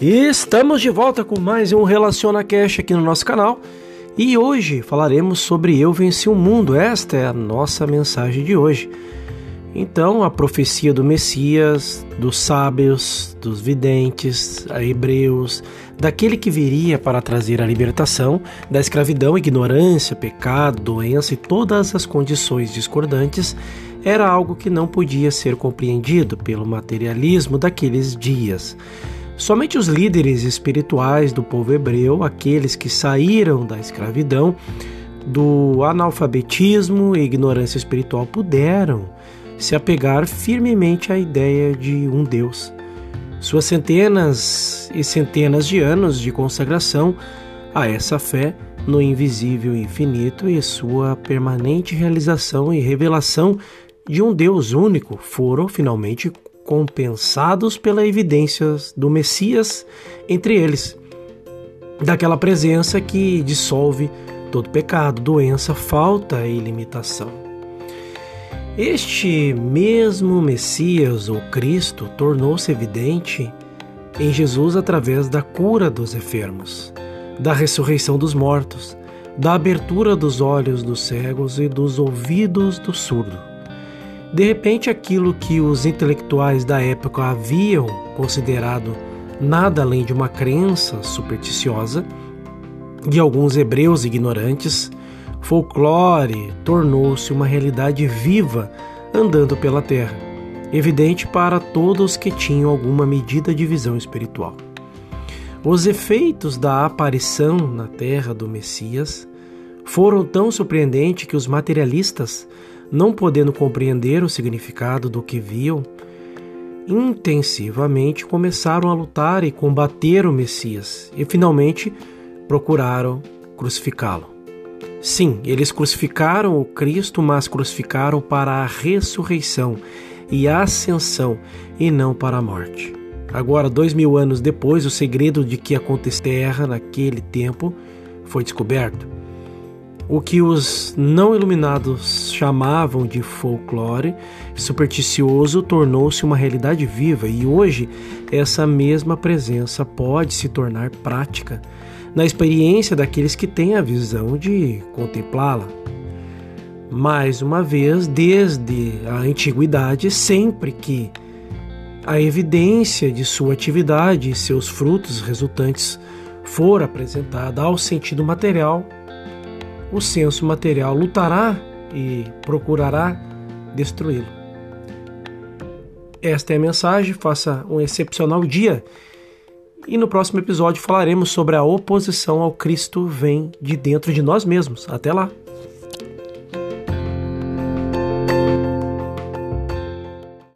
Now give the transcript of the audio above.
Estamos de volta com mais um Relaciona Cash aqui no nosso canal e hoje falaremos sobre Eu Venci o Mundo. Esta é a nossa mensagem de hoje. Então, a profecia do Messias, dos sábios, dos videntes, a hebreus, daquele que viria para trazer a libertação da escravidão, ignorância, pecado, doença e todas as condições discordantes, era algo que não podia ser compreendido pelo materialismo daqueles dias. Somente os líderes espirituais do povo hebreu, aqueles que saíram da escravidão, do analfabetismo e ignorância espiritual, puderam se apegar firmemente à ideia de um Deus. Suas centenas e centenas de anos de consagração a essa fé no invisível infinito e sua permanente realização e revelação de um Deus único foram finalmente compensados pela evidência do Messias entre eles, daquela presença que dissolve todo pecado, doença, falta e limitação. Este mesmo Messias ou Cristo tornou-se evidente em Jesus através da cura dos enfermos, da ressurreição dos mortos, da abertura dos olhos dos cegos e dos ouvidos do surdo de repente, aquilo que os intelectuais da época haviam considerado nada além de uma crença supersticiosa de alguns hebreus ignorantes, folclore tornou-se uma realidade viva andando pela terra, evidente para todos que tinham alguma medida de visão espiritual. Os efeitos da aparição na terra do Messias foram tão surpreendentes que os materialistas não podendo compreender o significado do que viam, intensivamente começaram a lutar e combater o Messias e finalmente procuraram crucificá-lo. Sim, eles crucificaram o Cristo, mas crucificaram para a ressurreição e a ascensão e não para a morte. Agora, dois mil anos depois, o segredo de que aconteceu terra naquele tempo foi descoberto. O que os não iluminados chamavam de folclore supersticioso tornou-se uma realidade viva e hoje essa mesma presença pode se tornar prática na experiência daqueles que têm a visão de contemplá-la. Mais uma vez, desde a antiguidade, sempre que a evidência de sua atividade e seus frutos resultantes for apresentada ao sentido material, o senso material lutará e procurará destruí-lo. Esta é a mensagem. Faça um excepcional dia. E no próximo episódio falaremos sobre a oposição ao Cristo vem de dentro de nós mesmos. Até lá!